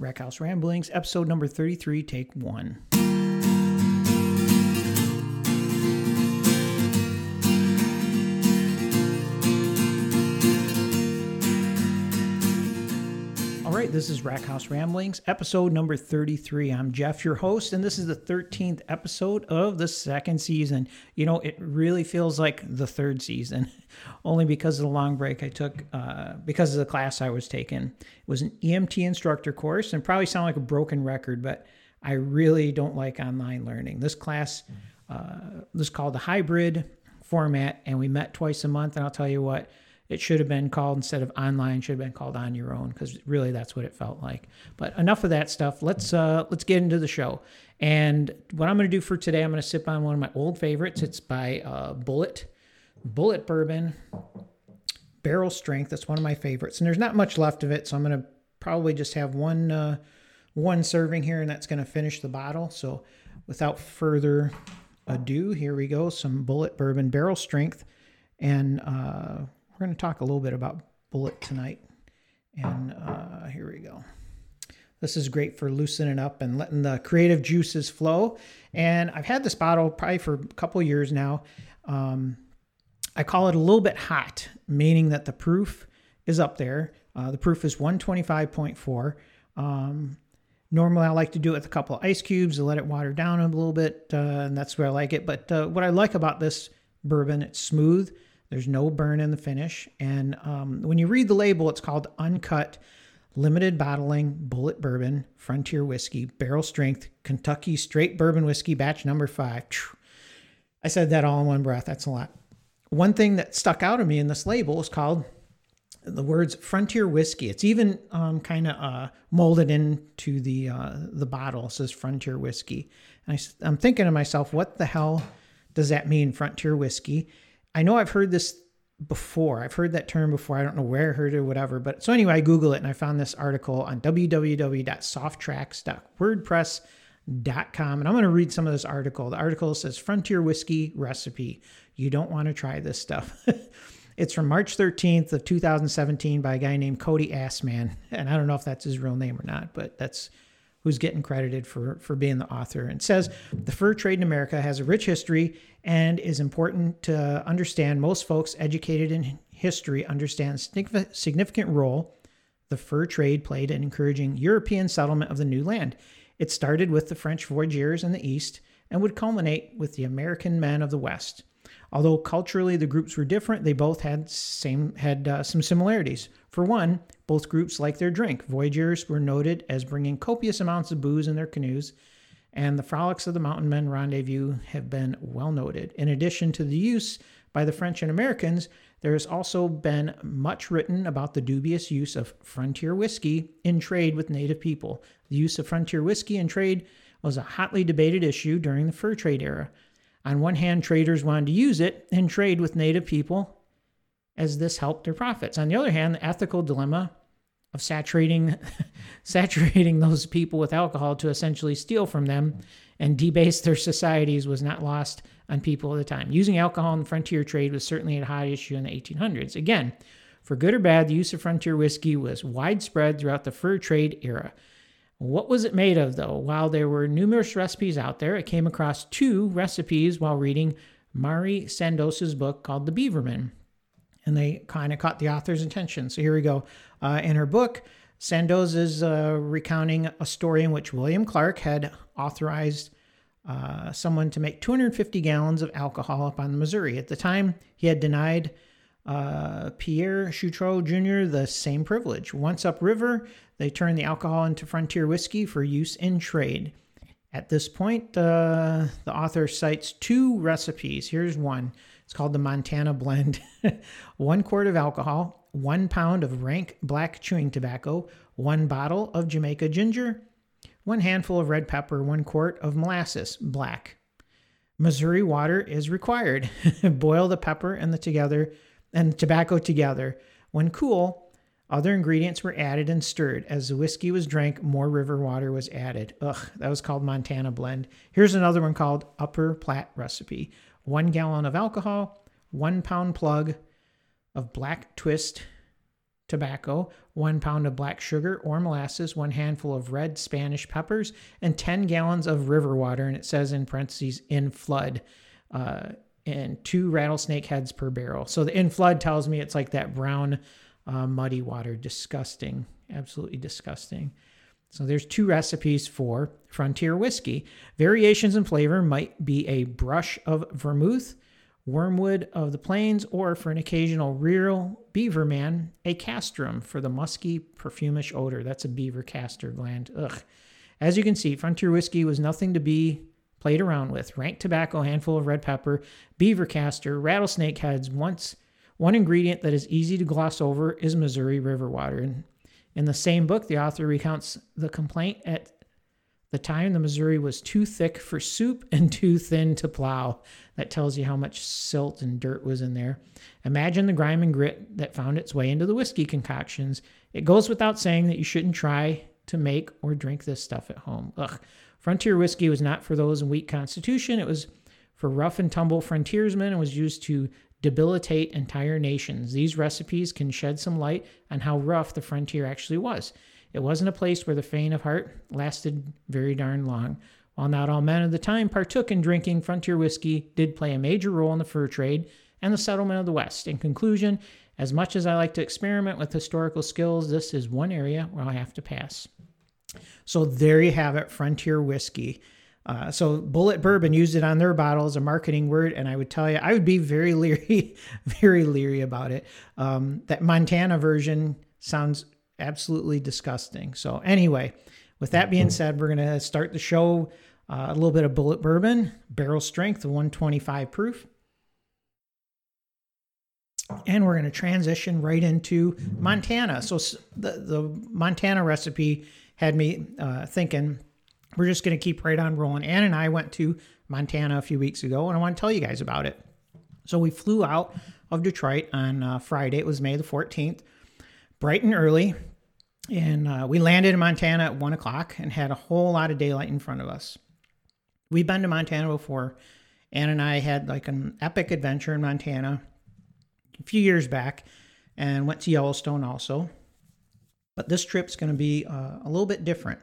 Rackhouse Ramblings, episode number 33, take one. Right, this is Rackhouse Ramblings, episode number 33. I'm Jeff, your host, and this is the 13th episode of the second season. You know, it really feels like the third season, only because of the long break I took, uh, because of the class I was taking. It was an EMT instructor course, and probably sound like a broken record, but I really don't like online learning. This class uh, was called the hybrid format, and we met twice a month, and I'll tell you what, it should have been called instead of online should have been called on your own because really that's what it felt like. But enough of that stuff. Let's uh let's get into the show. And what i'm going to do for today i'm going to sip on one of my old favorites. It's by uh Bullet Bulleit bourbon barrel strength. That's one of my favorites. And there's not much left of it so i'm going to probably just have one uh one serving here and that's going to finish the bottle. So without further ado here we go. Some Bulleit bourbon barrel strength. And uh we're going to talk a little bit about Bulleit tonight. And uh, here we go. This is great for loosening up and letting the creative juices flow. And I've had this bottle probably for a couple years now. Um, I call it a little bit hot, meaning that the proof is up there. Uh, the proof is 125.4. Um, normally, I like to do it with a couple of ice cubes to let it water down a little bit, uh, and that's where I like it. But uh, what I like about this bourbon, it's smooth. There's no burn in the finish. And um, when you read the label, it's called Uncut Limited Bottling Bulleit Bourbon Frontier Whiskey Barrel Strength Kentucky Straight Bourbon Whiskey Batch Number Five. I said that all in one breath. That's a lot. One thing that stuck out to me in this label is called the words Frontier Whiskey. It's even um, kind of uh, molded into the uh, the bottle. It says Frontier Whiskey. And I, I'm thinking to myself, what the hell does that mean, Frontier Whiskey? I know I've heard this before. I've heard that term before. I don't know where I heard it or whatever. But so anyway, I Google it and I found this article on www.softtracks.wordpress.com. And I'm going to read some of this article. The article says Frontier Whiskey Recipe. You don't want to try this stuff. it's from March 13th of 2017 by a guy named Cody Assman. And I don't know if that's his real name or not, but that's who's getting credited for, for being the author. And says the fur trade in America has a rich history and is important to understand. Most folks educated in history understand significant role the fur trade played in encouraging European settlement of the new land. It started with the French voyageurs in the east and would culminate with the American men of the west. Although culturally the groups were different, they both had same had uh, some similarities. For one, both groups liked their drink. Voyageurs were noted as bringing copious amounts of booze in their canoes, and the frolics of the mountain men rendezvous have been well noted. In addition to the use by the French and Americans, there has also been much written about the dubious use of frontier whiskey in trade with native people. The use of frontier whiskey in trade was a hotly debated issue during the fur trade era. On one hand, traders wanted to use it and trade with native people as this helped their profits. On the other hand, the ethical dilemma of saturating saturating those people with alcohol to essentially steal from them and debase their societies was not lost on people at the time. Using alcohol in the frontier trade was certainly a hot issue in the 1800s. Again, for good or bad, the use of frontier whiskey was widespread throughout the fur trade era. What was it made of, though? While there were numerous recipes out there, I came across two recipes while reading Mari Sandoz's book called The Beaver Men. And they kind of caught the author's attention. So here we go. Uh, in her book, Sandoz is uh, recounting a story in which William Clark had authorized uh, someone to make 250 gallons of alcohol up on the Missouri. At the time, he had denied uh, Pierre Chouteau Jr. the same privilege. Once upriver, they turned the alcohol into frontier whiskey for use in trade. At this point, uh, the author cites two recipes. Here's one. It's called the Montana Blend. one quart of alcohol, one pound of rank black chewing tobacco, one bottle of Jamaica ginger, one handful of red pepper, one quart of molasses, black. Missouri water is required. Boil the pepper and the together and tobacco together. When cool, other ingredients were added and stirred. As the whiskey was drank, more river water was added. Ugh, that was called Montana Blend. Here's another one called Upper Platte Recipe. One gallon of alcohol, one pound plug of black twist tobacco, one pound of black sugar or molasses, one handful of red Spanish peppers, and 10 gallons of river water. And it says in parentheses, in flood, uh, and two rattlesnake heads per barrel. So the in flood tells me it's like that brown, uh, muddy water. Disgusting. Absolutely disgusting. So there's two recipes for frontier whiskey. Variations in flavor might be a brush of vermouth, wormwood of the plains, or for an occasional real beaver man, a castoreum for the musky, perfumish odor. That's a beaver castor gland. Ugh. As you can see, frontier whiskey was nothing to be played around with. Rank tobacco, handful of red pepper, beaver castor, rattlesnake heads. Once one ingredient that is easy to gloss over is Missouri river water. And in the same book, the author recounts the complaint at the time the Missouri was too thick for soup and too thin to plow. That tells you how much silt and dirt was in there. Imagine the grime and grit that found its way into the whiskey concoctions. It goes without saying that you shouldn't try to make or drink this stuff at home. Ugh. Frontier whiskey was not for those in weak constitution. It was for rough and tumble frontiersmen and was used to debilitate entire nations. These recipes can shed some light on how rough the frontier actually was. It wasn't a place where the faint of heart lasted very darn long. While not all men of the time partook in drinking, frontier whiskey did play a major role in the fur trade and the settlement of the West. In conclusion, as much as I like to experiment with historical skills, this is one area where I have to pass. So there you have it, frontier whiskey. Uh, so Bulleit Bourbon used it on their bottle as a marketing word, and I would tell you, I would be very leery, very leery about it. Um, that Montana version sounds absolutely disgusting. So anyway, with that being said, we're gonna start the show. Uh, a little bit of Bulleit Bourbon, barrel strength, 125 proof. And we're going to transition right into Montana. So the, the Montana recipe had me uh, thinking we're just going to keep right on rolling. Ann and I went to Montana a few weeks ago, and I want to tell you guys about it. So we flew out of Detroit on uh, Friday. It was May the 14th, bright and early. And uh, we landed in Montana at one o'clock and had a whole lot of daylight in front of us. We've been to Montana before. Ann and I had like an epic adventure in Montana a few years back and went to Yellowstone also. But this trip's going to be uh, a little bit different.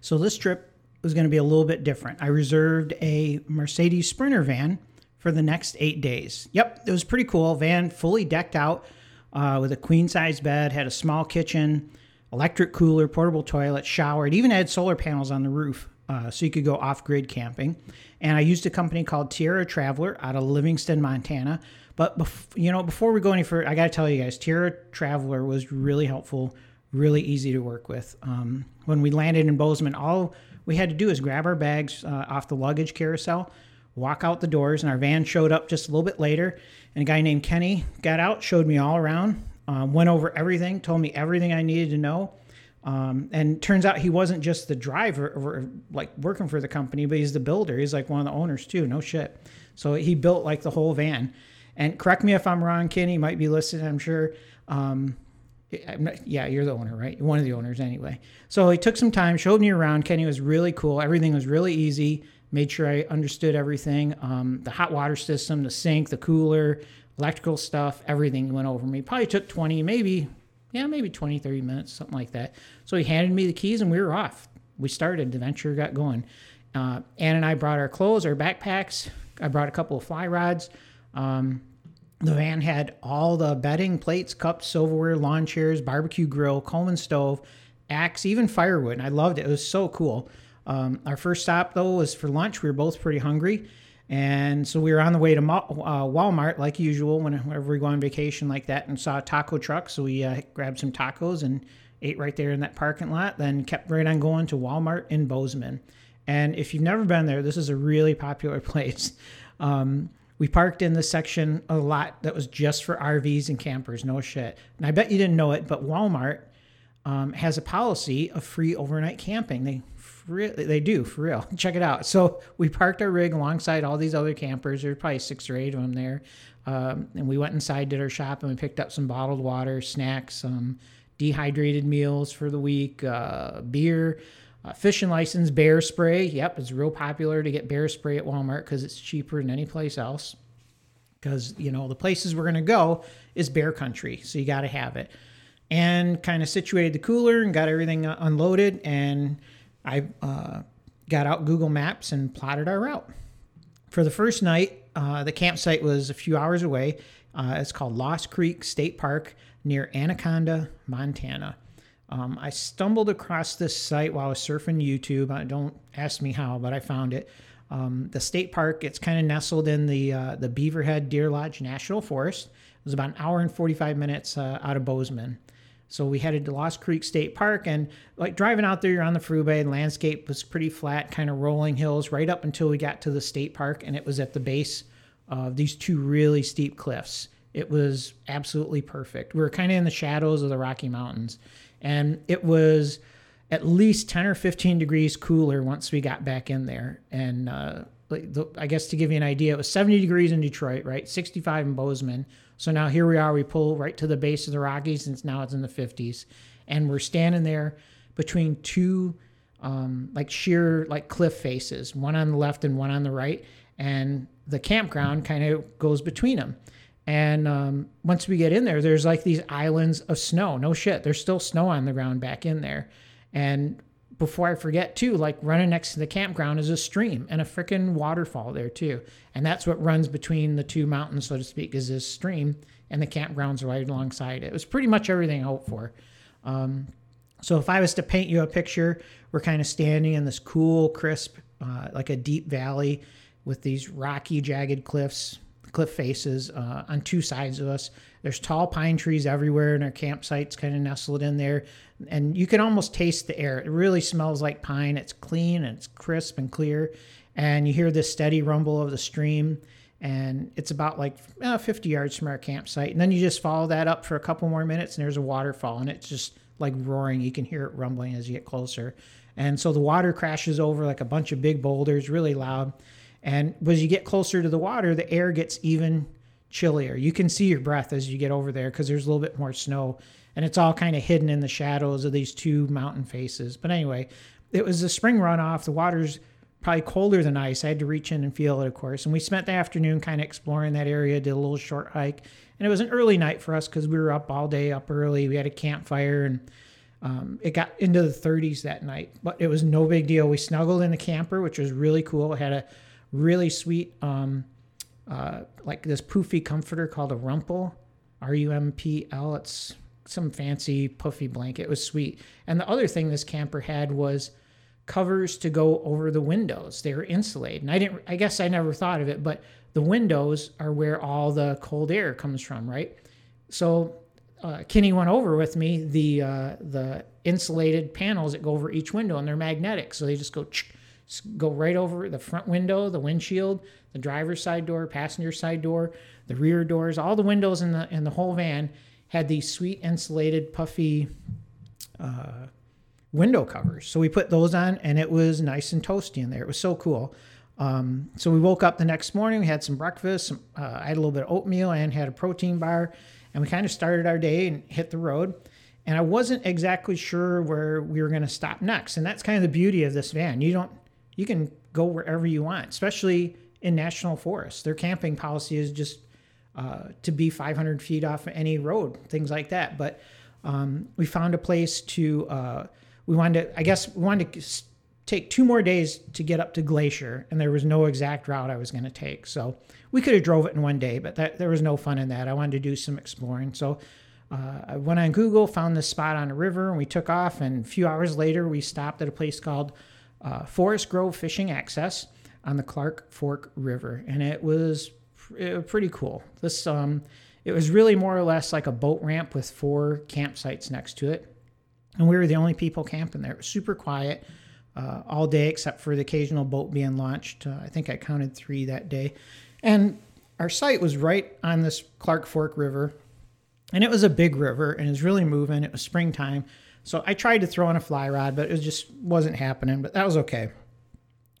So this trip was going to be a little bit different. I reserved a Mercedes Sprinter van for the next eight days. Yep, it was pretty cool. Van fully decked out uh, with a queen size bed, had a small kitchen, electric cooler, portable toilet, shower. It even had solar panels on the roof. Uh, so you could go off grid camping. And I used a company called Tierra Traveler out of Livingston, Montana. But, bef- you know, before we go any further, I got to tell you guys, Tierra Traveler was really helpful really easy to work with. Um, when we landed in Bozeman, all we had to do is grab our bags uh, off the luggage carousel, walk out the doors, and our van showed up just a little bit later. And a guy named Kenny got out, showed me all around, um, went over everything, told me everything I needed to know. Um, and turns out he wasn't just the driver or like working for the company, but he's the builder. He's like one of the owners too. No shit. So he built like the whole van. And correct me if I'm wrong, Kenny might be listening, I'm sure. Um, yeah, you're the owner, right? one of the owners anyway. So he took some time, showed me around. Kenny was really cool. Everything was really easy. Made sure I understood everything. Um, the hot water system, the sink, the cooler, electrical stuff, everything went over me. Probably took 20, maybe, yeah, maybe 20, 30 minutes, something like that. So he handed me the keys and we were off. We started. The venture got going. Uh, Ann and I brought our clothes, our backpacks. I brought a couple of fly rods. Um, the van had all the bedding, plates, cups, silverware, lawn chairs, barbecue grill, Coleman stove, axe, even firewood. And I loved it. It was so cool. Um, our first stop, though, was for lunch. We were both pretty hungry. And so we were on the way to uh, Walmart, like usual, whenever we go on vacation like that, and saw a taco truck. So we uh, grabbed some tacos and ate right there in that parking lot. Then kept right on going to Walmart in Bozeman. And if you've never been there, this is a really popular place. Um, we parked in the section a lot that was just for RVs and campers, no shit. And I bet you didn't know it, but Walmart um, has a policy of free overnight camping. They free, they do for real. Check it out. So we parked our rig alongside all these other campers. There's probably six or eight of them there, um, and we went inside, did our shop, and we picked up some bottled water, snacks, um, dehydrated meals for the week, uh, beer. Uh, fishing license, bear spray. Yep, it's real popular to get bear spray at Walmart because it's cheaper than any place else. because you know the places we're going to go is bear country, so you got to have it. And kind of situated the cooler and got everything uh, unloaded, and I uh, got out Google Maps and plotted our route. For the first night, uh, the campsite was a few hours away. Uh, it's called Lost Creek State Park near Anaconda, Montana. Um, I stumbled across this site while I was surfing YouTube. I don't ask me how, but I found it. Um, the state park, it's kind of nestled in the uh, the Beaverhead Deer Lodge National Forest. It was about an hour and 45 minutes uh, out of Bozeman. So we headed to Lost Creek State Park, and like driving out there, you're on the freeway. The landscape was pretty flat, kind of rolling hills, right up until we got to the state park, and it was at the base of these two really steep cliffs. It was absolutely perfect. We were kind of in the shadows of the Rocky Mountains, and it was at least 10 or 15 degrees cooler once we got back in there. And uh, I guess to give you an idea, it was 70 degrees in Detroit, right? 65 in Bozeman. So now here we are, we pull right to the base of the Rockies, and now it's in the 50s. And we're standing there between two um, like sheer like cliff faces, one on the left and one on the right. And the campground kind of goes between them. And um, once we get in there, there's like these islands of snow. No shit, there's still snow on the ground back in there. And before I forget, too, like running next to the campground is a stream and a freaking waterfall there, too. And that's what runs between the two mountains, so to speak, is this stream. And the campgrounds right alongside it. It was pretty much everything I hoped for. Um, so if I was to paint you a picture, we're kind of standing in this cool, crisp, uh, like a deep valley with these rocky, jagged cliffs, cliff faces uh, on two sides of us. There's tall pine trees everywhere, and our campsite's kind of nestled in there. And you can almost taste the air. It really smells like pine. It's clean and it's crisp and clear. And you hear this steady rumble of the stream. And it's about like uh, 50 yards from our campsite. And then you just follow that up for a couple more minutes, and there's a waterfall, and it's just like roaring. You can hear it rumbling as you get closer. And so the water crashes over like a bunch of big boulders, really loud. And as you get closer to the water, the air gets even chillier. You can see your breath as you get over there because there's a little bit more snow. And it's all kind of hidden in the shadows of these two mountain faces. But anyway, it was a spring runoff. The water's probably colder than ice. I had to reach in and feel it, of course. And we spent the afternoon kind of exploring that area, did a little short hike. And it was an early night for us because we were up all day, up early. We had a campfire and um, it got into the 30s that night, but it was no big deal. We snuggled in the camper, which was really cool. It had a really sweet, um, uh, like this poofy comforter called a Rumpl, R U M P L. It's some fancy puffy blanket. It was sweet. And the other thing this camper had was covers to go over the windows. They were insulated. And I didn't, I guess I never thought of it, but the windows are where all the cold air comes from, right? So uh, Kenny went over with me the uh, the insulated panels that go over each window, and they're magnetic, so they just go go right over the front window, the windshield, the driver's side door, passenger side door, the rear doors, all the windows in the in the whole van had these sweet insulated puffy uh, window covers. So we put those on, and it was nice and toasty in there. It was so cool. Um, so we woke up the next morning. We had some breakfast. Some, uh, I had a little bit of oatmeal and had a protein bar, and we kind of started our day and hit the road and I wasn't exactly sure where we were going to stop next. And that's kind of the beauty of this van. You don't you can go wherever you want, especially in national forests. Their camping policy is just uh, to be 500 feet off any road, things like that. But um, we found a place to, uh, we wanted to, I guess, we wanted to take two more days to get up to Glacier, and there was no exact route I was going to take. So we could have drove it in one day, but that, there was no fun in that. I wanted to do some exploring. So uh, I went on Google, found this spot on a river, and we took off. And a few hours later, we stopped at a place called uh, Forest Grove Fishing Access on the Clark Fork River, and it was pr- pretty cool. This um, it was really more or less like a boat ramp with four campsites next to it, and we were the only people camping there. It was super quiet uh, all day, except for the occasional boat being launched. Uh, I think I counted three that day, and our site was right on this Clark Fork River, and it was a big river, and it was really moving. It was springtime. So I tried to throw in a fly rod, but it just wasn't happening. But that was okay.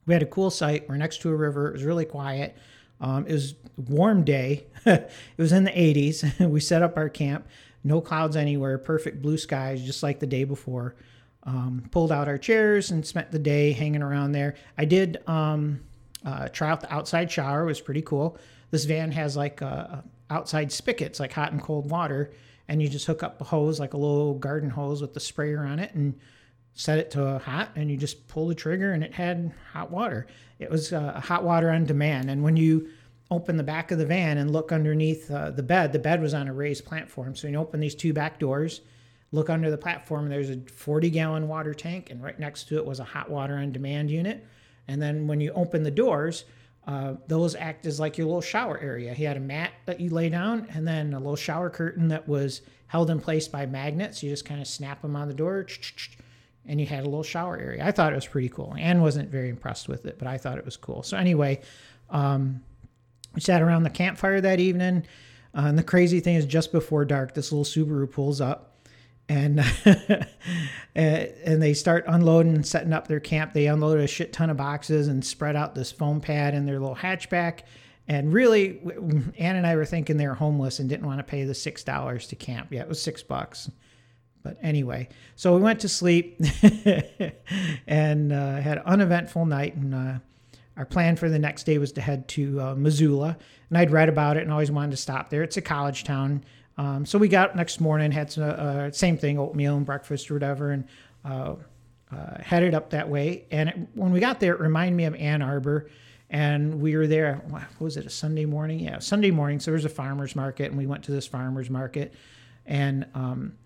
We had a cool site. We're next to a river. It was really quiet. Um, it was warm day. it was in the 80s. we set up our camp. No clouds anywhere. Perfect blue skies, just like the day before. Um, pulled out our chairs and spent the day hanging around there. I did um, uh, try out the outside shower. It was pretty cool. this van has like uh, outside spigots, like hot and cold water, and you just hook up a hose, like a little garden hose with the sprayer on it, and set it to hot, and you just pull the trigger, and it had hot water. It was uh, hot water on demand, and when you open the back of the van and look underneath uh, the bed, the bed was on a raised platform, so you open these two back doors look under the platform there's a 40 gallon water tank and right next to it was a hot water on demand unit. And then when you open the doors uh, those act as like your little shower area. He had a mat that you lay down and then a little shower curtain that was held in place by magnets. You just kind of snap them on the door and you had a little shower area. I thought it was pretty cool. Ann wasn't very impressed with it but i thought it was cool. So anyway um, we sat around the campfire that evening uh, and the crazy thing is just before dark this little subaru pulls up and and they start unloading and setting up their camp. They unload a shit ton of boxes and spread out this foam pad in their little hatchback. And really, Ann and I were thinking they were homeless and didn't want to pay the six dollars to camp. Yeah, it was six bucks. But anyway, so we went to sleep and uh, had an uneventful night. And uh, our plan for the next day was to head to uh, Missoula. And I'd read about it and always wanted to stop there. It's a college town. Um, so we got next morning, had some uh, same thing, oatmeal and breakfast or whatever, and uh, uh, headed up that way. And it, when we got there, it reminded me of Ann Arbor. And we were there, what was it, a Sunday morning? Yeah, Sunday morning. So there was a farmer's market, and we went to this farmer's market. And um,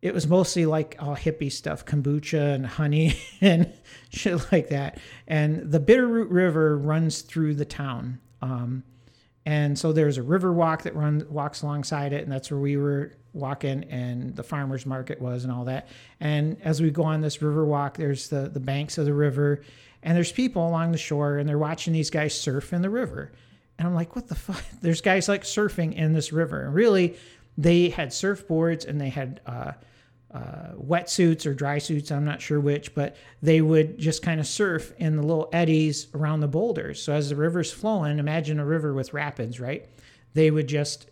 it was mostly like all hippie stuff, kombucha and honey and shit like that. And the Bitterroot River runs through the town. Um, and so there's a river walk that runs walks alongside it, and that's where we were walking, and the farmers market was, and all that. And as we go on this river walk, there's the the banks of the river, and there's people along the shore, and they're watching these guys surf in the river. And I'm like, what the fuck? There's guys like surfing in this river. And really, they had surfboards and they had uh, uh, wetsuits or dry suits, I'm not sure which, but they would just kind of surf in the little eddies around the boulders. So as the river's flowing, imagine a river with rapids, right? They would just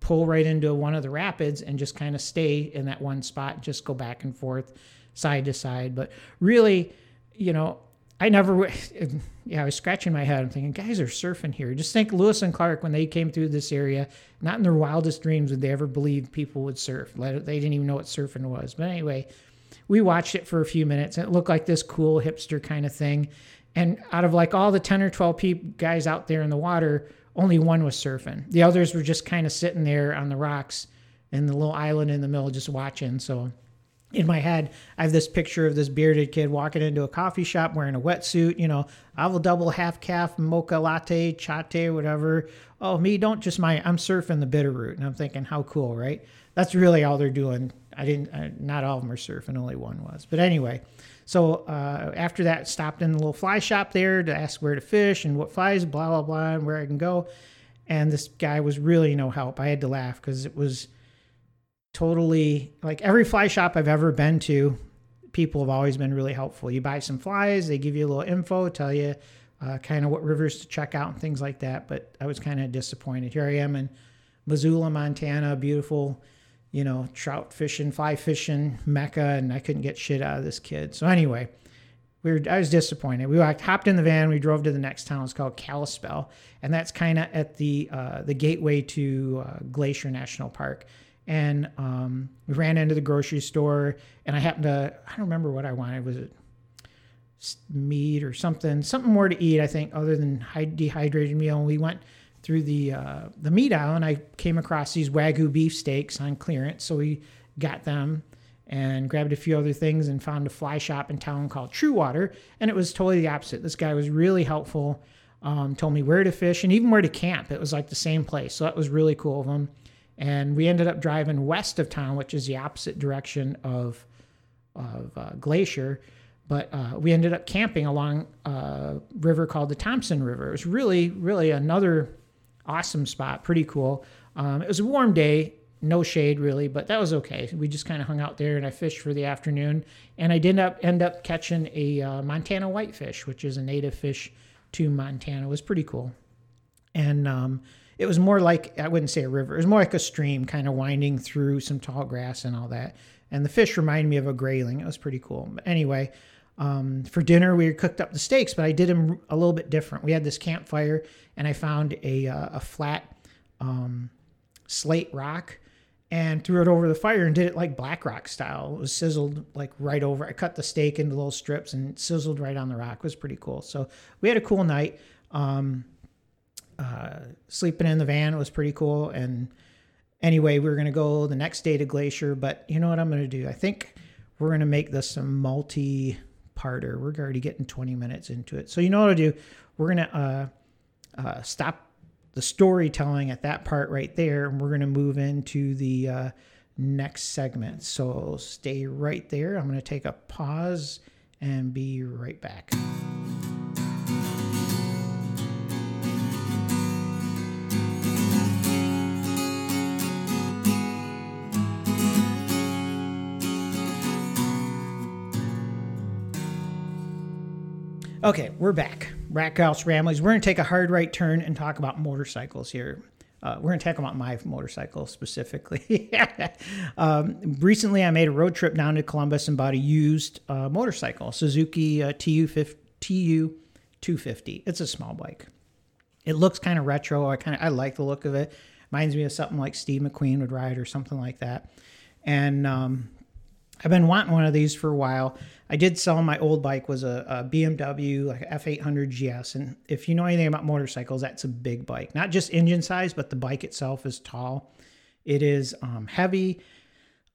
pull right into one of the rapids and just kind of stay in that one spot, just go back and forth, side to side. But really, you know, I never, yeah, I was scratching my head. I'm thinking, guys are surfing here. Just think Lewis and Clark, when they came through this area, not in their wildest dreams would they ever believe people would surf. They didn't even know what surfing was. But anyway, we watched it for a few minutes and it looked like this cool hipster kind of thing. And out of like all the 10 or 12 people, guys out there in the water, only one was surfing. The others were just kind of sitting there on the rocks in the little island in the middle, just watching. So in my head, I have this picture of this bearded kid walking into a coffee shop wearing a wetsuit. You know, I a double half calf mocha latte, chatte, whatever. Oh, me, don't just my, I'm surfing the Bitterroot. And I'm thinking, how cool, right? That's really all they're doing. I didn't, I, not all of them are surfing, only one was. But anyway, so uh, after that, stopped in the little fly shop there to ask where to fish and what flies, blah, blah, blah, and where I can go. And this guy was really no help. I had to laugh because it was, totally like every fly shop I've ever been to, people have always been really helpful. You buy some flies, they give you a little info, tell you uh, kind of what rivers to check out and things like that. But I was kind of disappointed. Here I am in Missoula, Montana, beautiful, you know, trout fishing, fly fishing mecca, and I couldn't get shit out of this kid. So anyway, we were, I was disappointed. We hopped in the van. We drove to the next town. It's called Kalispell, and that's kind of at the uh, the gateway to uh, Glacier National Park and um, we ran into the grocery store and I happened to I don't remember what I wanted. Was it meat or something? Something more to eat I think other than dehydrated meal. And we went through the uh, the meat aisle and I came across these wagyu beef steaks on clearance so we got them and grabbed a few other things and found a fly shop in town called True Water and it was totally the opposite. This guy was really helpful um, told me where to fish and even where to camp. It was like the same place so that was really cool of him and we ended up driving west of town, which is the opposite direction of of uh, Glacier. But uh, we ended up camping along a river called the Thompson River. It was really, really another awesome spot, pretty cool. Um, it was a warm day, no shade really, but that was okay. We just kind of hung out there and I fished for the afternoon. And I did up, end up catching a uh, Montana whitefish, which is a native fish to Montana. It was pretty cool. And um, it was more like I wouldn't say a river. It was more like a stream, kind of winding through some tall grass and all that. And the fish reminded me of a grayling. It was pretty cool. But anyway, Um, for dinner, we cooked up the steaks, but I did them a little bit different. We had this campfire, and I found a, uh, a flat um, slate rock and threw it over the fire and did it like black rock style. It was sizzled like right over. I cut the steak into little strips and sizzled right on the rock. It was pretty cool. So we had a cool night. Um, uh, sleeping in the van was pretty cool. And anyway, we were going to go the next day to Glacier. But you know what I'm going to do? I think we're going to make this a multi parter. We're already getting 20 minutes into it. So you know what I'll do? We're going to uh, uh, stop the storytelling at that part right there. And we're going to move into the uh, next segment. So stay right there. I'm going to take a pause and be right back. Okay, we're back. Rackhouse Ramblings. We're going to take a hard right turn and talk about motorcycles here. Uh, we're going to talk about my motorcycle specifically. um, recently, I made a road trip down to Columbus and bought a used uh, motorcycle, Suzuki uh, TU TU 250. It's a small bike. It looks kind of retro. I kind of I like the look of it. Reminds me of something like Steve McQueen would ride or something like that. And um, I've been wanting one of these for a while. I did sell my old bike was a, a BMW like F800 GS, and if you know anything about motorcycles, that's a big bike. Not just engine size, but the bike itself is tall. It is um, heavy.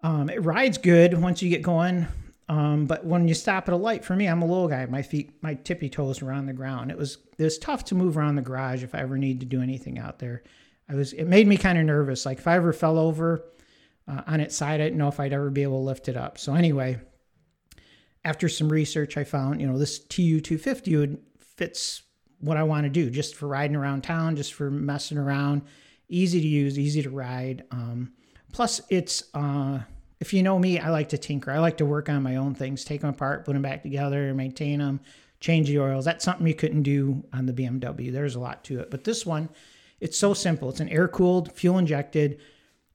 Um, it rides good once you get going, um, but when you stop at a light, for me, I'm a little guy. My feet, my tippy toes were on the ground. It was it was tough to move around the garage if I ever need to do anything out there. I was it made me kind of nervous. Like if I ever fell over uh, on its side, I didn't know if I'd ever be able to lift it up. So anyway, after some research, I found, you know, this TU 250 would fits what I want to do just for riding around town, just for messing around. Easy to use, easy to ride. Um, plus, it's, uh, if you know me, I like to tinker. I like to work on my own things, take them apart, put them back together, maintain them, change the oils. That's something you couldn't do on the BMW. There's a lot to it. But this one, it's so simple. It's an air cooled, fuel injected,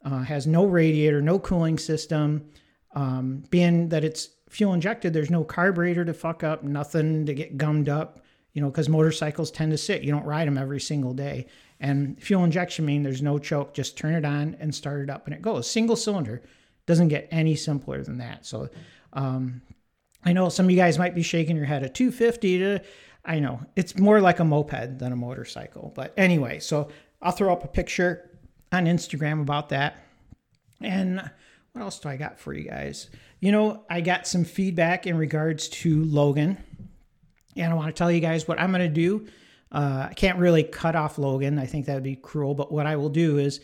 uh, has no radiator, no cooling system. Um, being that it's fuel injected, there's no carburetor to fuck up, nothing to get gummed up, you know, because motorcycles tend to sit. You don't ride them every single day. And fuel injection mean there's no choke, just turn it on and start it up and it goes. Single cylinder doesn't get any simpler than that. So um, I know some of you guys might be shaking your head. A 250 to, I know it's more like a moped than a motorcycle. But anyway, so I'll throw up a picture on Instagram about that. And what else do I got for you guys? You know, I got some feedback in regards to Logan, and I want to tell you guys what I'm going to do. Uh, I can't really cut off Logan. I think that would be cruel. But what I will do is,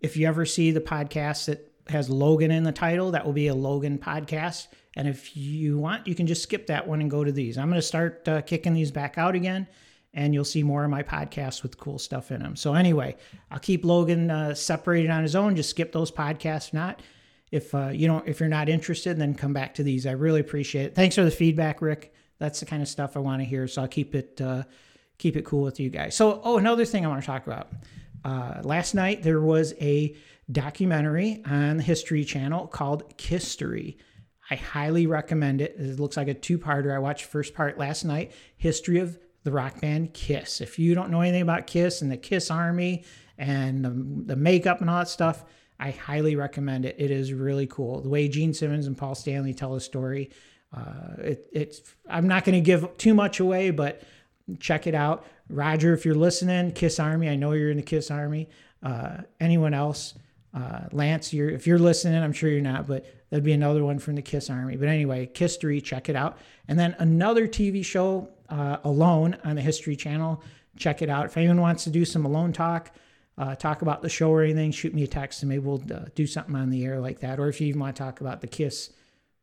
if you ever see the podcast that has Logan in the title, that will be a Logan podcast. And if you want, you can just skip that one and go to these. I'm going to start uh, kicking these back out again, and you'll see more of my podcasts with cool stuff in them. So anyway, I'll keep Logan uh, separated on his own. Just skip those podcasts. Not, if uh, you don't if you're not interested then come back to these. I really appreciate it. Thanks for the feedback rick. That's the kind of stuff i want to hear so i'll keep it uh, keep it cool with you guys. So oh another thing i want to talk about. Uh, last night there was a documentary on the history channel called KISStory. I highly recommend it. It looks like a two-parter. I watched first part last night history of the rock band kiss if you don't know anything about kiss and the kiss army and the, the makeup and all that stuff I highly recommend it. It is really cool. The way Gene Simmons and Paul Stanley tell a story. Uh, it, it's I'm not going to give too much away, but check it out. Roger, if you're listening, Kiss Army. I know you're in the Kiss Army. Uh, anyone else? Uh, Lance, you're if you're listening, I'm sure you're not, but that'd be another one from the Kiss Army. But anyway, History, check it out. And then another TV show, uh, Alone, on the History Channel. Check it out. If anyone wants to do some Alone talk, uh, talk about the show or anything, shoot me a text and maybe we'll uh, do something on the air like that. Or if you even want to talk about the Kiss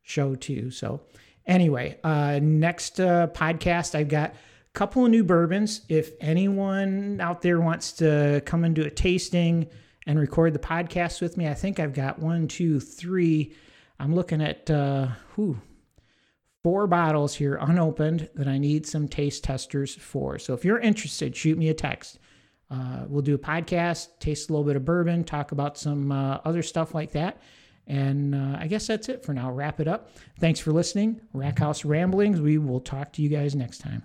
show too. So, anyway, uh, next uh, podcast, I've got a couple of new bourbons. If anyone out there wants to come and do a tasting and record the podcast with me, I think I've got one, two, three. I'm looking at uh, four bottles here unopened that I need some taste testers for. So if you're interested, shoot me a text. Uh, we'll do a podcast, taste a little bit of bourbon, talk about some uh, other stuff like that. And uh, I guess that's it for now. Wrap it up. Thanks for listening. Rack House Ramblings. We will talk to you guys next time.